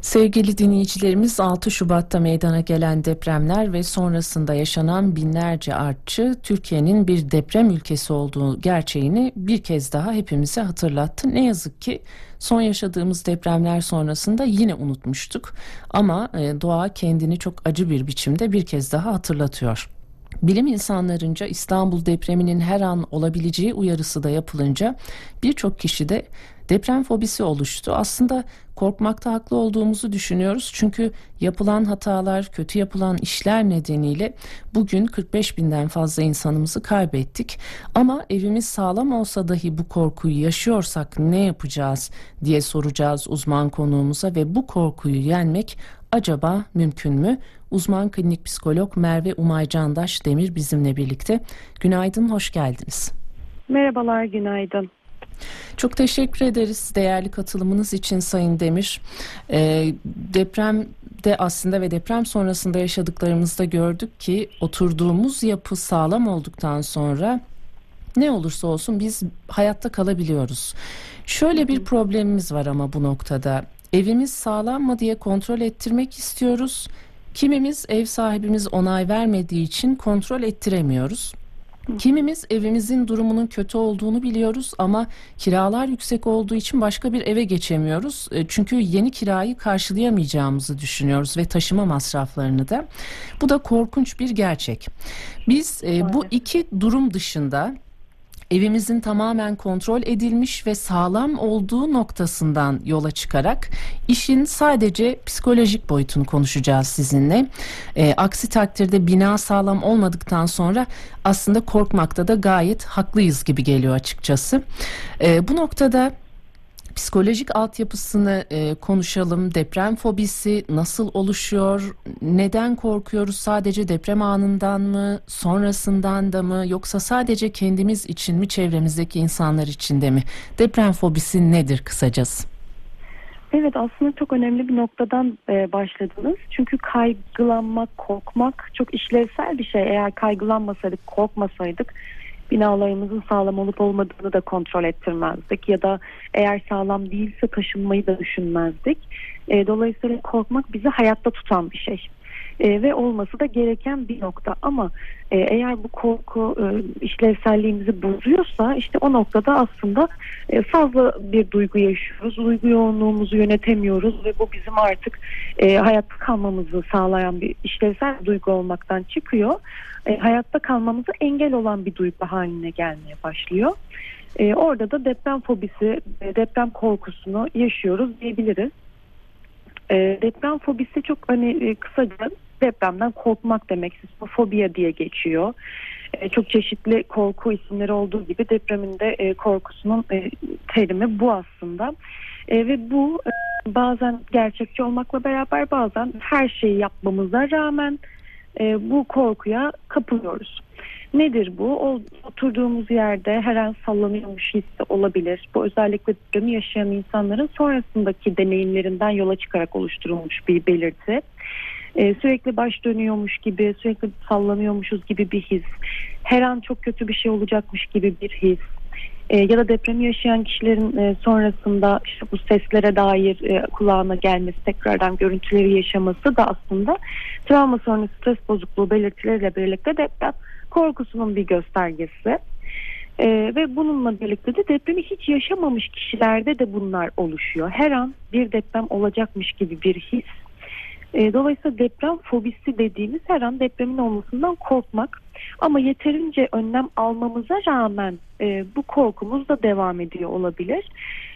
Sevgili dinleyicilerimiz 6 Şubat'ta meydana gelen depremler ve sonrasında yaşanan binlerce artçı Türkiye'nin bir deprem ülkesi olduğu gerçeğini bir kez daha hepimize hatırlattı. Ne yazık ki son yaşadığımız depremler sonrasında yine unutmuştuk ama e, doğa kendini çok acı bir biçimde bir kez daha hatırlatıyor. Bilim insanlarınca İstanbul depreminin her an olabileceği uyarısı da yapılınca birçok kişi de deprem fobisi oluştu. Aslında korkmakta haklı olduğumuzu düşünüyoruz. Çünkü yapılan hatalar, kötü yapılan işler nedeniyle bugün 45 binden fazla insanımızı kaybettik. Ama evimiz sağlam olsa dahi bu korkuyu yaşıyorsak ne yapacağız diye soracağız uzman konuğumuza ve bu korkuyu yenmek acaba mümkün mü? Uzman klinik psikolog Merve Umay Candaş Demir bizimle birlikte. Günaydın, hoş geldiniz. Merhabalar, günaydın. Çok teşekkür ederiz değerli katılımınız için Sayın Demir. E, depremde aslında ve deprem sonrasında yaşadıklarımızda gördük ki oturduğumuz yapı sağlam olduktan sonra ne olursa olsun biz hayatta kalabiliyoruz. Şöyle bir problemimiz var ama bu noktada. Evimiz sağlam mı diye kontrol ettirmek istiyoruz. Kimimiz ev sahibimiz onay vermediği için kontrol ettiremiyoruz. Kimimiz evimizin durumunun kötü olduğunu biliyoruz ama kiralar yüksek olduğu için başka bir eve geçemiyoruz. E, çünkü yeni kirayı karşılayamayacağımızı düşünüyoruz ve taşıma masraflarını da. Bu da korkunç bir gerçek. Biz e, bu iki durum dışında evimizin tamamen kontrol edilmiş ve sağlam olduğu noktasından yola çıkarak işin sadece psikolojik boyutunu konuşacağız sizinle. E, aksi takdirde bina sağlam olmadıktan sonra aslında korkmakta da gayet haklıyız gibi geliyor açıkçası. E, bu noktada psikolojik altyapısını e, konuşalım. Deprem fobisi nasıl oluşuyor? Neden korkuyoruz? Sadece deprem anından mı? Sonrasından da mı? Yoksa sadece kendimiz için mi? Çevremizdeki insanlar için de mi? Deprem fobisi nedir kısacası? Evet aslında çok önemli bir noktadan e, başladınız. Çünkü kaygılanmak, korkmak çok işlevsel bir şey. Eğer kaygılanmasaydık, korkmasaydık binalarımızın sağlam olup olmadığını da kontrol ettirmezdik ya da eğer sağlam değilse taşınmayı da düşünmezdik. E, dolayısıyla korkmak bizi hayatta tutan bir şey. E, ve olması da gereken bir nokta ama e, eğer bu korku e, işlevselliğimizi bozuyorsa işte o noktada aslında e, fazla bir duygu yaşıyoruz. Duygu yoğunluğumuzu yönetemiyoruz ve bu bizim artık e, hayatta kalmamızı sağlayan bir işlevsel duygu olmaktan çıkıyor. E, hayatta kalmamıza engel olan bir duygu haline gelmeye başlıyor. E, orada da deprem fobisi, e, deprem korkusunu yaşıyoruz diyebiliriz. E, deprem fobisi çok hani e, kısaca depremden korkmak demek. Sismofobiya diye geçiyor. E, çok çeşitli korku isimleri olduğu gibi depremin de e, korkusunun e, terimi bu aslında. E, ve bu e, bazen gerçekçi olmakla beraber bazen her şeyi yapmamıza rağmen e, bu korkuya kapılıyoruz. Nedir bu? O, oturduğumuz yerde her an sallanıyormuş hissi olabilir. Bu özellikle depremi yaşayan insanların sonrasındaki deneyimlerinden yola çıkarak oluşturulmuş bir belirti. Ee, sürekli baş dönüyormuş gibi, sürekli sallanıyormuşuz gibi bir his. Her an çok kötü bir şey olacakmış gibi bir his. E, ya da depremi yaşayan kişilerin e, sonrasında işte bu seslere dair e, kulağına gelmesi, tekrardan görüntüleri yaşaması da aslında travma sonrası stres bozukluğu belirtileriyle birlikte deprem korkusunun bir göstergesi. Ee, ve bununla birlikte de depremi hiç yaşamamış kişilerde de bunlar oluşuyor. Her an bir deprem olacakmış gibi bir his. Ee, dolayısıyla deprem fobisi dediğimiz her an depremin olmasından korkmak. Ama yeterince önlem almamıza rağmen e, bu korkumuz da devam ediyor olabilir.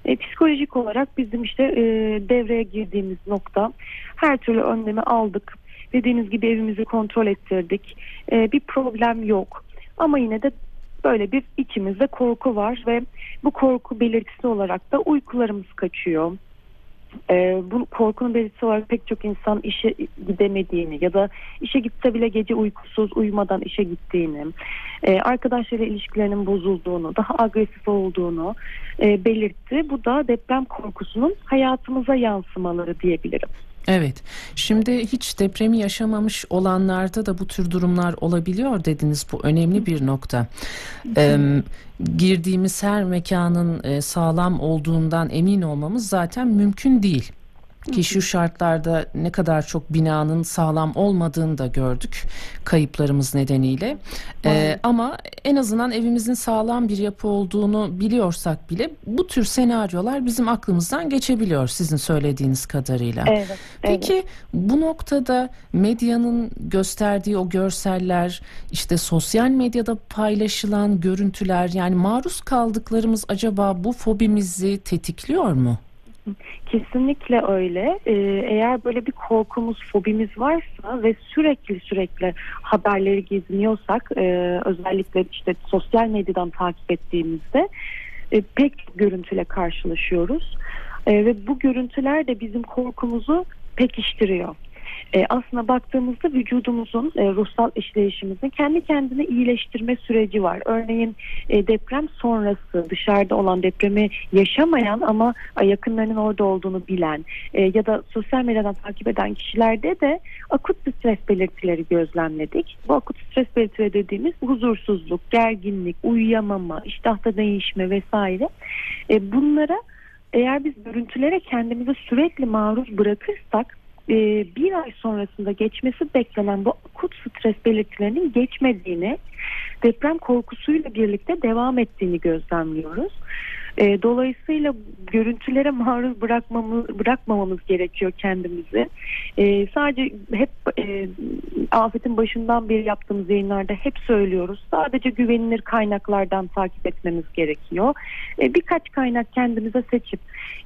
E, psikolojik olarak bizim işte e, devreye girdiğimiz nokta her türlü önlemi aldık. Dediğiniz gibi evimizi kontrol ettirdik. E, bir problem yok. Ama yine de böyle bir içimizde korku var ve bu korku belirtisi olarak da uykularımız kaçıyor. Ee, bu korkunun belirtisi olarak pek çok insan işe gidemediğini ya da işe gitse bile gece uykusuz uyumadan işe gittiğini, e, arkadaşlarıyla ilişkilerinin bozulduğunu, daha agresif olduğunu e, belirtti. Bu da deprem korkusunun hayatımıza yansımaları diyebilirim. Evet. Şimdi hiç depremi yaşamamış olanlarda da bu tür durumlar olabiliyor dediniz. Bu önemli bir nokta. Ee, girdiğimiz her mekanın e, sağlam olduğundan emin olmamız zaten mümkün değil. Ki şu şartlarda ne kadar çok binanın sağlam olmadığını da gördük kayıplarımız nedeniyle. Ee, ama en azından evimizin sağlam bir yapı olduğunu biliyorsak bile bu tür senaryolar bizim aklımızdan geçebiliyor sizin söylediğiniz kadarıyla. Evet. Peki evet. bu noktada medyanın gösterdiği o görseller, işte sosyal medyada paylaşılan görüntüler yani maruz kaldıklarımız acaba bu fobimizi tetikliyor mu? Kesinlikle öyle. Ee, eğer böyle bir korkumuz, fobimiz varsa ve sürekli sürekli haberleri geziniyorsak, e, özellikle işte sosyal medyadan takip ettiğimizde e, pek görüntüyle karşılaşıyoruz. E, ve bu görüntüler de bizim korkumuzu pekiştiriyor. E, aslında baktığımızda vücudumuzun e, ruhsal işleyişimizin kendi kendine iyileştirme süreci var. Örneğin e, deprem sonrası dışarıda olan depremi yaşamayan ama yakınlarının orada olduğunu bilen e, ya da sosyal medyadan takip eden kişilerde de akut stres belirtileri gözlemledik. Bu akut stres belirtileri dediğimiz huzursuzluk, gerginlik, uyuyamama, iştahta değişme vesaire. E, bunlara eğer biz görüntülere kendimizi sürekli maruz bırakırsak e, bir ay sonrasında geçmesi beklenen bu akut stres belirtilerinin geçmediğini, deprem korkusuyla birlikte devam ettiğini gözlemliyoruz. E, dolayısıyla görüntülere maruz bırakmamız, bırakmamamız gerekiyor kendimizi. E, sadece hep e, afetin başından beri yaptığımız yayınlarda hep söylüyoruz. Sadece güvenilir kaynaklardan takip etmemiz gerekiyor. E, birkaç kaynak kendimize seçip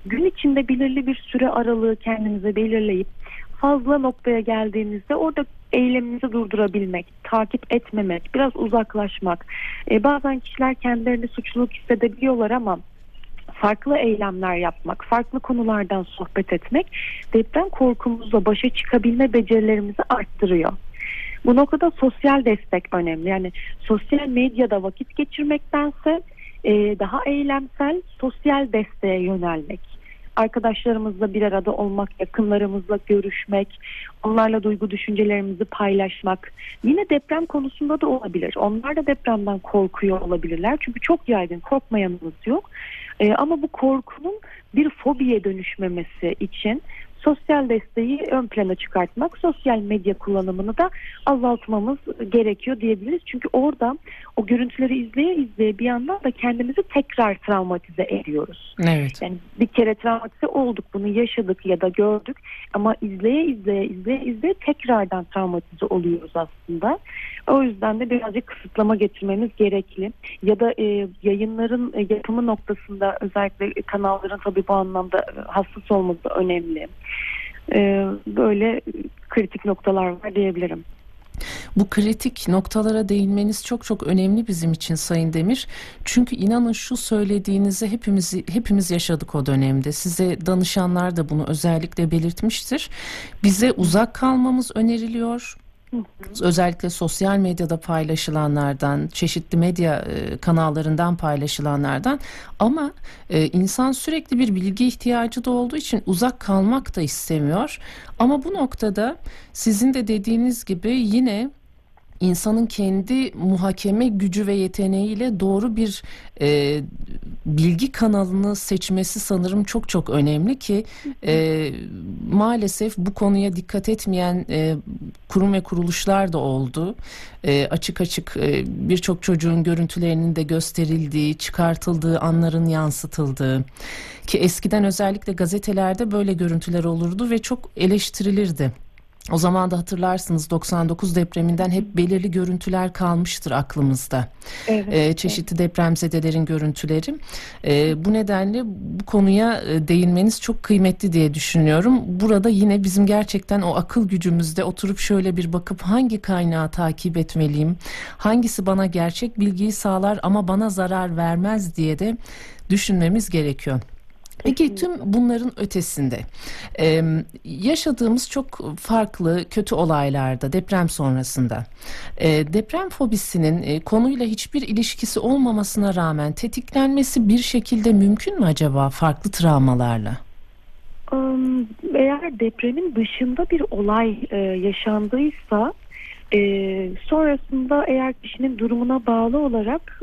gün içinde belirli bir süre aralığı kendimize belirleyip fazla noktaya geldiğimizde orada eylemimizi durdurabilmek, takip etmemek, biraz uzaklaşmak. E, bazen kişiler kendilerini suçluluk hissedebiliyorlar ama farklı eylemler yapmak, farklı konulardan sohbet etmek deprem korkumuzla başa çıkabilme becerilerimizi arttırıyor. Bu noktada sosyal destek önemli. Yani sosyal medyada vakit geçirmektense e, daha eylemsel sosyal desteğe yönelmek arkadaşlarımızla bir arada olmak, yakınlarımızla görüşmek, onlarla duygu düşüncelerimizi paylaşmak. Yine deprem konusunda da olabilir. Onlar da depremden korkuyor olabilirler. Çünkü çok yaygın, korkmayanımız yok. Ee, ama bu korkunun bir fobiye dönüşmemesi için sosyal desteği ön plana çıkartmak, sosyal medya kullanımını da azaltmamız gerekiyor diyebiliriz. Çünkü orada o görüntüleri izleye izleye bir yandan da kendimizi tekrar travmatize ediyoruz. Evet. Yani bir kere travmatize olduk, bunu yaşadık ya da gördük ama izleye izleye izleye izleye tekrardan travmatize oluyoruz aslında. O yüzden de birazcık kısıtlama getirmemiz gerekli. Ya da e, yayınların e, yapımı noktasında özellikle kanalların tabii bu anlamda e, hassas olması önemli. E, böyle kritik noktalar var diyebilirim. Bu kritik noktalara değinmeniz çok çok önemli bizim için Sayın Demir. Çünkü inanın şu söylediğinizi hepimiz hepimiz yaşadık o dönemde. Size danışanlar da bunu özellikle belirtmiştir. Bize uzak kalmamız öneriliyor Özellikle sosyal medyada paylaşılanlardan, çeşitli medya e, kanallarından paylaşılanlardan ama e, insan sürekli bir bilgi ihtiyacı da olduğu için uzak kalmak da istemiyor. Ama bu noktada sizin de dediğiniz gibi yine insanın kendi muhakeme gücü ve yeteneğiyle doğru bir e, bilgi kanalını seçmesi sanırım çok çok önemli ki e, maalesef bu konuya dikkat etmeyen e, kurum ve kuruluşlar da oldu. E, açık açık e, birçok çocuğun görüntülerinin de gösterildiği, çıkartıldığı anların yansıtıldığı ki eskiden özellikle gazetelerde böyle görüntüler olurdu ve çok eleştirilirdi. O zaman da hatırlarsınız 99 depreminden hep belirli görüntüler kalmıştır aklımızda. Evet, ee, çeşitli depremzedelerin görüntüleri. Ee, bu nedenle bu konuya e, değinmeniz çok kıymetli diye düşünüyorum. Burada yine bizim gerçekten o akıl gücümüzde oturup şöyle bir bakıp hangi kaynağı takip etmeliyim? Hangisi bana gerçek bilgiyi sağlar ama bana zarar vermez diye de düşünmemiz gerekiyor. Peki tüm bunların ötesinde e, yaşadığımız çok farklı kötü olaylarda deprem sonrasında e, deprem fobisinin e, konuyla hiçbir ilişkisi olmamasına rağmen tetiklenmesi bir şekilde mümkün mü acaba farklı travmalarla? Eğer depremin dışında bir olay e, yaşandıysa e, sonrasında eğer kişinin durumuna bağlı olarak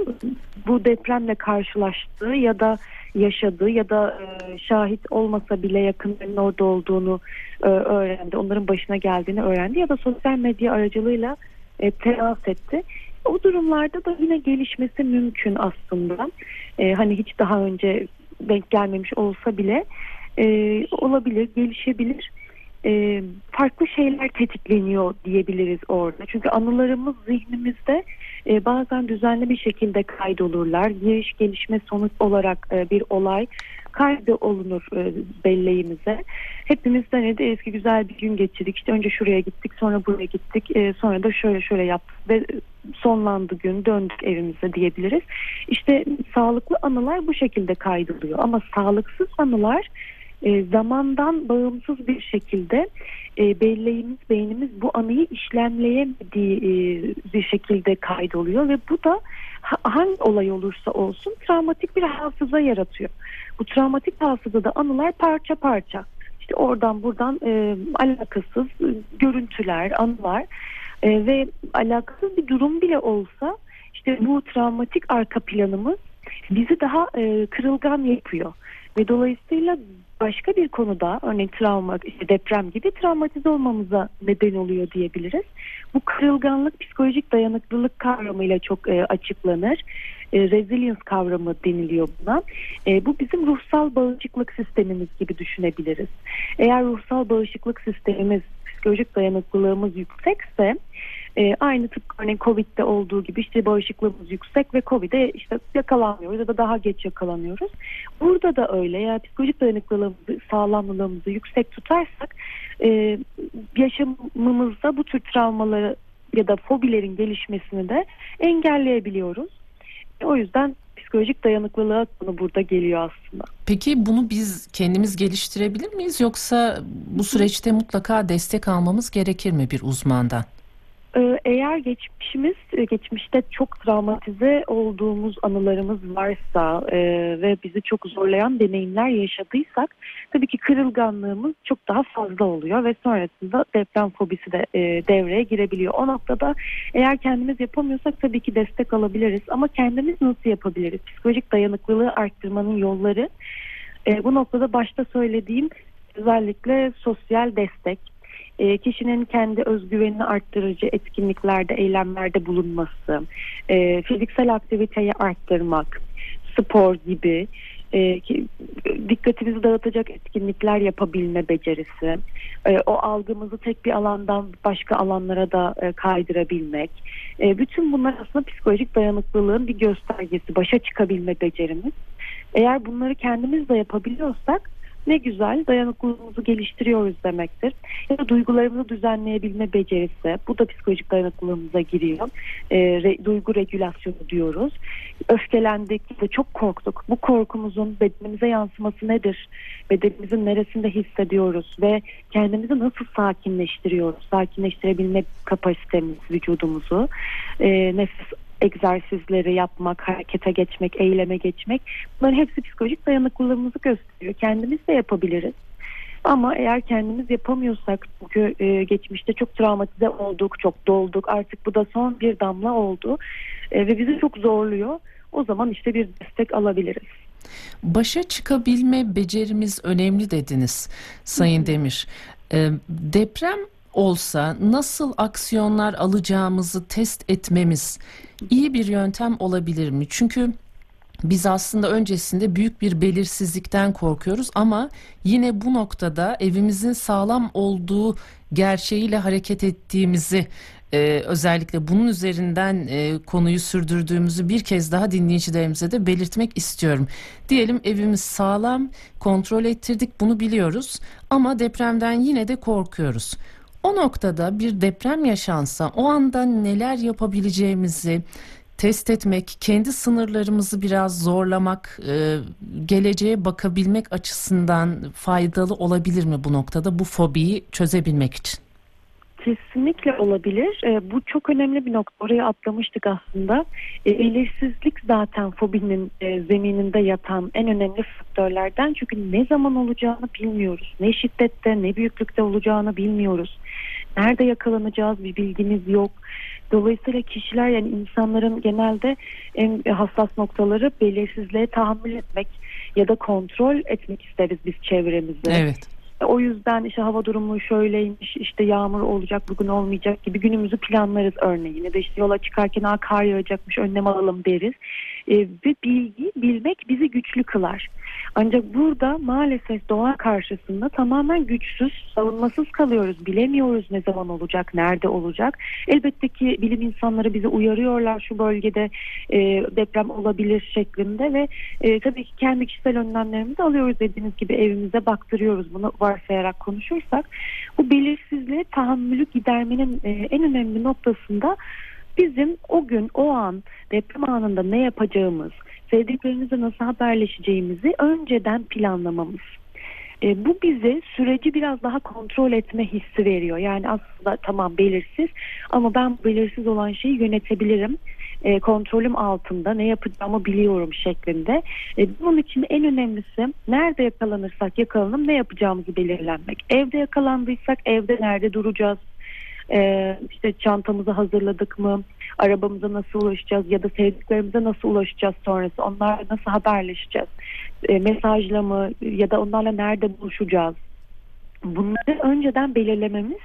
bu depremle karşılaştığı ya da yaşadığı ya da e, şahit olmasa bile yakınlarının orada olduğunu e, öğrendi. Onların başına geldiğini öğrendi ya da sosyal medya aracılığıyla e, temas etti. O durumlarda da yine gelişmesi mümkün aslında. E, hani hiç daha önce denk gelmemiş olsa bile e, olabilir, gelişebilir. E, farklı şeyler tetikleniyor diyebiliriz orada. Çünkü anılarımız zihnimizde e, bazen düzenli bir şekilde kaydolurlar. Giriş gelişme sonuç olarak e, bir olay kaydı olunur e, belleğimize. Hepimiz de ne de eski güzel bir gün geçirdik. İşte önce şuraya gittik, sonra buraya gittik, e, sonra da şöyle şöyle yaptık ve sonlandı gün döndük evimize diyebiliriz. İşte sağlıklı anılar bu şekilde kaydoluyor ama sağlıksız anılar e, zamandan bağımsız bir şekilde e, belleğimiz, beynimiz bu anıyı işlemleyemediği e, bir şekilde kaydoluyor ve bu da hangi olay olursa olsun travmatik bir hafıza yaratıyor. Bu travmatik hafızada anılar parça parça. İşte oradan buradan e, alakasız görüntüler, anılar e, ve alakasız bir durum bile olsa işte bu travmatik arka planımız bizi daha e, kırılgan yapıyor. Ve dolayısıyla başka bir konuda örneğin travma, işte deprem gibi travmatize olmamıza neden oluyor diyebiliriz. Bu kırılganlık psikolojik dayanıklılık kavramıyla çok e, açıklanır. E, resilience kavramı deniliyor buna. E, bu bizim ruhsal bağışıklık sistemimiz gibi düşünebiliriz. Eğer ruhsal bağışıklık sistemimiz, psikolojik dayanıklılığımız yüksekse e, aynı tıpkı örneğin Covid'de olduğu gibi işte bağışıklığımız yüksek ve Covid'e işte yakalanmıyoruz ya da daha geç yakalanıyoruz. Burada da öyle. Yani psikolojik dayanıklılığımızı, sağlamlılığımızı yüksek tutarsak e, yaşamımızda bu tür travmaları ya da fobilerin gelişmesini de engelleyebiliyoruz. O yüzden psikolojik dayanıklılığa konu burada geliyor aslında. Peki bunu biz kendimiz geliştirebilir miyiz yoksa bu süreçte mutlaka destek almamız gerekir mi bir uzmandan? Ee, eğer geçmişimiz, e, geçmişte çok travmatize olduğumuz anılarımız varsa e, ve bizi çok zorlayan deneyimler yaşadıysak tabii ki kırılganlığımız çok daha fazla oluyor ve sonrasında deprem fobisi de e, devreye girebiliyor. O noktada eğer kendimiz yapamıyorsak tabii ki destek alabiliriz ama kendimiz nasıl yapabiliriz? Psikolojik dayanıklılığı arttırmanın yolları bu noktada başta söylediğim özellikle sosyal destek, e, kişinin kendi özgüvenini arttırıcı etkinliklerde, eylemlerde bulunması, e, fiziksel aktiviteyi arttırmak, spor gibi e, dikkatimizi dağıtacak etkinlikler yapabilme becerisi, e, o algımızı tek bir alandan başka alanlara da e, kaydırabilmek, e, bütün bunlar aslında psikolojik dayanıklılığın bir göstergesi, başa çıkabilme becerimiz. Eğer bunları kendimiz de yapabiliyorsak ne güzel dayanıklılığımızı geliştiriyoruz demektir. Ya da duygularımızı düzenleyebilme becerisi bu da psikolojik dayanıklılığımıza giriyor. E, re, duygu regülasyonu diyoruz. Öfkelendik ve çok korktuk. Bu korkumuzun bedenimize yansıması nedir? Bedenimizin neresinde hissediyoruz ve kendimizi nasıl sakinleştiriyoruz? Sakinleştirebilme kapasitemiz vücudumuzu. E, nefes egzersizleri yapmak, harekete geçmek, eyleme geçmek bunların hepsi psikolojik dayanıklılığımızı gösteriyor. Kendimiz de yapabiliriz. Ama eğer kendimiz yapamıyorsak çünkü e, geçmişte çok travmatize olduk, çok dolduk artık bu da son bir damla oldu e, ve bizi çok zorluyor. O zaman işte bir destek alabiliriz. Başa çıkabilme becerimiz önemli dediniz Sayın Demir. E, deprem olsa nasıl aksiyonlar alacağımızı test etmemiz iyi bir yöntem olabilir mi? Çünkü biz aslında öncesinde büyük bir belirsizlikten korkuyoruz ama yine bu noktada evimizin sağlam olduğu gerçeğiyle hareket ettiğimizi e, özellikle bunun üzerinden e, konuyu sürdürdüğümüzü bir kez daha dinleyicilerimize de belirtmek istiyorum. Diyelim evimiz sağlam, kontrol ettirdik bunu biliyoruz ama depremden yine de korkuyoruz. O noktada bir deprem yaşansa o anda neler yapabileceğimizi test etmek, kendi sınırlarımızı biraz zorlamak, e, geleceğe bakabilmek açısından faydalı olabilir mi bu noktada bu fobiyi çözebilmek için? Kesinlikle olabilir. E, bu çok önemli bir nokta. Oraya atlamıştık aslında. E, belirsizlik zaten fobinin e, zemininde yatan en önemli faktörlerden. Çünkü ne zaman olacağını bilmiyoruz. Ne şiddette ne büyüklükte olacağını bilmiyoruz. Nerede yakalanacağız bir bilgimiz yok. Dolayısıyla kişiler yani insanların genelde en hassas noktaları belirsizliğe tahammül etmek. ya da kontrol etmek isteriz biz çevremizi. Evet. O yüzden işte hava durumu şöyleymiş, işte yağmur olacak, bugün olmayacak gibi günümüzü planlarız örneğin. Ya da işte yola çıkarken kar yağacakmış, önlem alalım deriz. E, ve bilgi, bilmek bizi güçlü kılar. Ancak burada maalesef doğa karşısında tamamen güçsüz, savunmasız kalıyoruz. Bilemiyoruz ne zaman olacak, nerede olacak. Elbette ki bilim insanları bizi uyarıyorlar şu bölgede e, deprem olabilir şeklinde ve e, tabii ki kendi kişisel önlemlerimizi alıyoruz dediğiniz gibi evimize baktırıyoruz. Bunu varsayarak konuşursak bu belirsizliğe tahammülü gidermenin e, en önemli noktasında bizim o gün o an deprem anında ne yapacağımız, sevdiklerimizle nasıl haberleşeceğimizi önceden planlamamız. E, bu bize süreci biraz daha kontrol etme hissi veriyor. Yani aslında tamam belirsiz ama ben belirsiz olan şeyi yönetebilirim. E, kontrolüm altında ne yapacağımı biliyorum şeklinde. E, bunun için en önemlisi nerede yakalanırsak yakalanım ne yapacağımızı belirlenmek. Evde yakalandıysak evde nerede duracağız? Ee, işte çantamızı hazırladık mı? Arabamıza nasıl ulaşacağız? Ya da sevdiklerimize nasıl ulaşacağız sonrası? Onlarla nasıl haberleşeceğiz? Ee, mesajla mı? Ya da onlarla nerede buluşacağız? Bunları önceden belirlememiz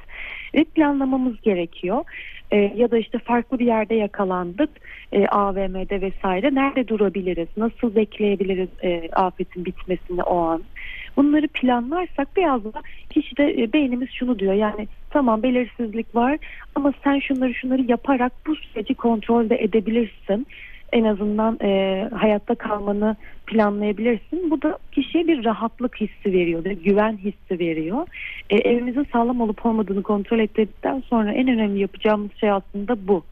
ve planlamamız gerekiyor. Ee, ya da işte farklı bir yerde yakalandık e, AVM'de vesaire nerede durabiliriz nasıl bekleyebiliriz e, afetin bitmesini o an bunları planlarsak biraz da kişide e, beynimiz şunu diyor yani tamam belirsizlik var ama sen şunları şunları yaparak bu süreci kontrolde edebilirsin en azından e, hayatta kalmanı planlayabilirsin. Bu da kişiye bir rahatlık hissi veriyor, bir güven hissi veriyor. E, evimizin sağlam olup olmadığını kontrol ettikten sonra en önemli yapacağımız şey aslında bu.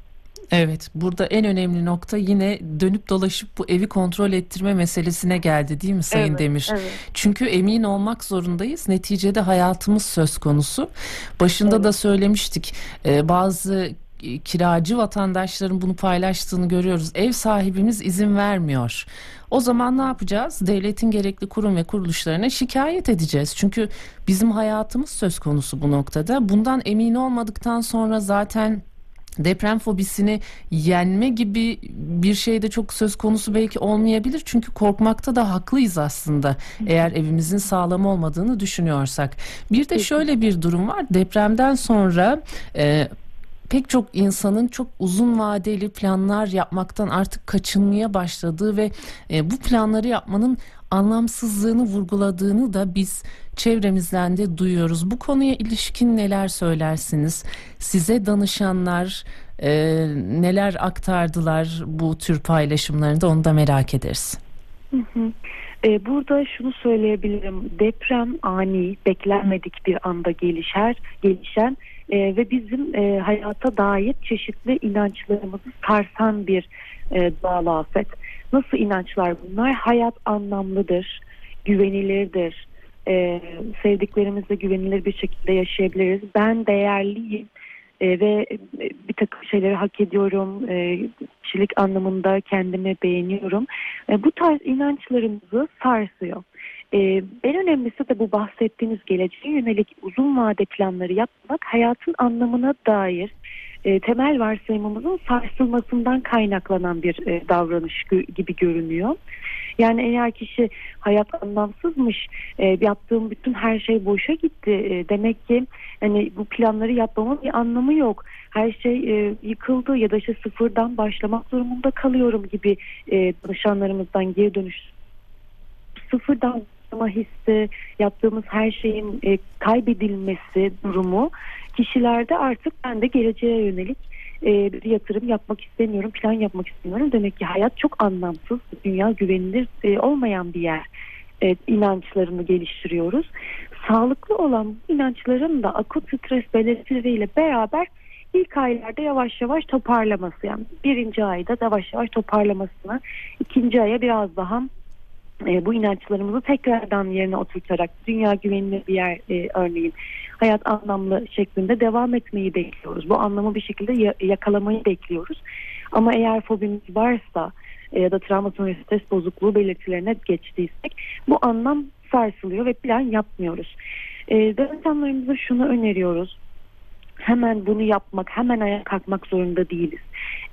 Evet burada en önemli nokta yine dönüp dolaşıp bu evi kontrol ettirme meselesine geldi değil mi Sayın Evet, Demir? evet. Çünkü emin olmak zorundayız. Neticede hayatımız söz konusu. Başında Evet. da söylemiştik. e, bazı kiracı vatandaşların bunu paylaştığını görüyoruz. Ev sahibimiz izin vermiyor. O zaman ne yapacağız? Devletin gerekli kurum ve kuruluşlarına şikayet edeceğiz. Çünkü bizim hayatımız söz konusu bu noktada. Bundan emin olmadıktan sonra zaten deprem fobisini yenme gibi bir şey de çok söz konusu belki olmayabilir. Çünkü korkmakta da haklıyız aslında. Eğer evimizin sağlam olmadığını düşünüyorsak. Bir de şöyle bir durum var. Depremden sonra e, pek çok insanın çok uzun vadeli planlar yapmaktan artık kaçınmaya başladığı ve e, bu planları yapmanın anlamsızlığını vurguladığını da biz çevremizden de duyuyoruz. Bu konuya ilişkin neler söylersiniz? Size danışanlar e, neler aktardılar bu tür paylaşımlarında onu da merak ederiz. E, burada şunu söyleyebilirim. Deprem ani, beklenmedik bir anda gelişer, gelişen e, ve bizim e, hayata dair çeşitli inançlarımızı sarsan bir e, doğal afet. Nasıl inançlar bunlar? Hayat anlamlıdır, güvenilirdir. E, sevdiklerimizle güvenilir bir şekilde yaşayabiliriz. Ben değerliyim e, ve bir takım şeyleri hak ediyorum. E, kişilik anlamında kendimi beğeniyorum. E, bu tarz inançlarımızı sarsıyor. E, en önemlisi de bu bahsettiğiniz geleceğe yönelik uzun vade planları yapmak hayatın anlamına dair e, temel varsayımımızın sarsılmasından kaynaklanan bir e, davranış gibi görünüyor. Yani eğer kişi hayat anlamsızmış, e, yaptığım bütün her şey boşa gitti. E, demek ki hani bu planları yapmamın bir anlamı yok. Her şey e, yıkıldı ya da işte sıfırdan başlamak durumunda kalıyorum gibi e, danışanlarımızdan geri dönüş sıfırdan başlama hissi, yaptığımız her şeyin e, kaybedilmesi durumu kişilerde artık ben de geleceğe yönelik e, bir yatırım yapmak istemiyorum, plan yapmak istemiyorum. Demek ki hayat çok anlamsız, dünya güvenilir e, olmayan bir yer e, inançlarını geliştiriyoruz. Sağlıklı olan inançların da akut stres belirtileriyle beraber ilk aylarda yavaş yavaş toparlaması yani birinci ayda yavaş yavaş toparlamasına ikinci aya biraz daha e, bu inançlarımızı tekrardan yerine oturtarak dünya güvenilir bir yer e, örneğin hayat anlamlı şeklinde devam etmeyi bekliyoruz. Bu anlamı bir şekilde ya- yakalamayı bekliyoruz. Ama eğer fobimiz varsa e, ya da travma sonrası stres bozukluğu belirtilerine geçtiysek bu anlam sarsılıyor ve plan yapmıyoruz. E, danışanlarımıza şunu öneriyoruz. Hemen bunu yapmak, hemen ayağa kalkmak zorunda değiliz.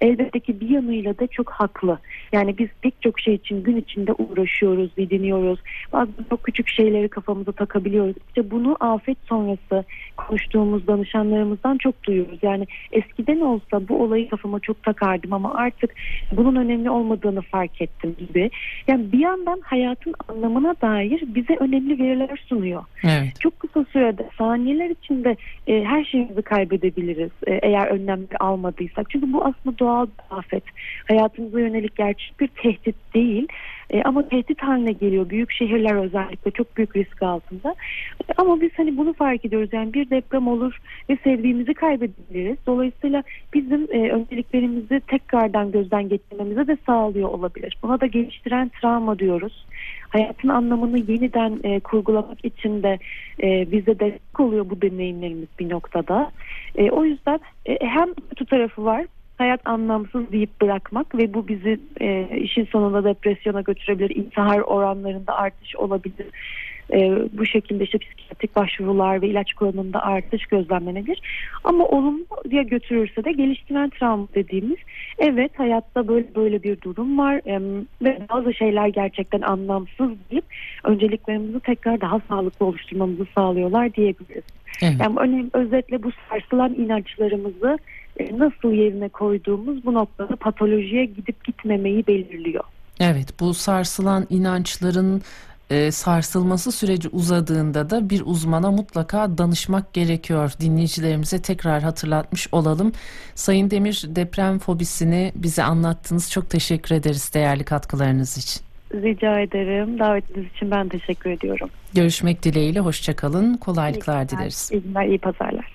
Elbette ki bir yanıyla da çok haklı. Yani biz pek çok şey için gün içinde uğraşıyoruz, didiniyoruz. Bazen çok küçük şeyleri kafamıza takabiliyoruz. İşte bunu afet sonrası konuştuğumuz danışanlarımızdan çok duyuyoruz. Yani eskiden olsa bu olayı kafama çok takardım ama artık bunun önemli olmadığını fark ettim gibi. Yani bir yandan hayatın anlamına dair bize önemli veriler sunuyor. Evet. Çok kısa sürede saniyeler içinde e, her şeyimizi kaybedebiliriz e, eğer önlemleri almadıysak. Çünkü bu aslında doğal bir afet. Hayatımıza yönelik gerçek bir tehdit değil. E, ama tehdit haline geliyor. Büyük şehirler özellikle çok büyük risk altında. E, ama biz hani bunu fark ediyoruz. Yani bir deprem olur ve sevdiğimizi kaybedebiliriz. Dolayısıyla bizim e, önceliklerimizi tekrardan gözden geçirmemize de sağlıyor olabilir. Buna da geliştiren travma diyoruz. Hayatın anlamını yeniden e, kurgulamak için de e, bize destek oluyor bu deneyimlerimiz bir noktada. E, o yüzden e, hem kötü tarafı var hayat anlamsız deyip bırakmak ve bu bizi e, işin sonunda depresyona götürebilir. İntihar oranlarında artış olabilir. E, bu şekilde işte psikiyatrik başvurular ve ilaç kullanımında artış gözlemlenebilir. Ama olumlu diye götürürse de geliştiren travma dediğimiz evet hayatta böyle böyle bir durum var e, ve bazı şeyler gerçekten anlamsız deyip önceliklerimizi tekrar daha sağlıklı oluşturmamızı sağlıyorlar diyebiliriz. Evet. Yani önemli özetle bu sarsılan inançlarımızı nasıl yerine koyduğumuz bu noktada patolojiye gidip gitmemeyi belirliyor. Evet, bu sarsılan inançların e, sarsılması süreci uzadığında da bir uzmana mutlaka danışmak gerekiyor. Dinleyicilerimize tekrar hatırlatmış olalım. Sayın Demir deprem fobisini bize anlattınız. Çok teşekkür ederiz değerli katkılarınız için. Rica ederim. Davetiniz için ben teşekkür ediyorum. Görüşmek dileğiyle hoşçakalın. Kolaylıklar İyi günler, dileriz. İyi günler, iyi pazarlar.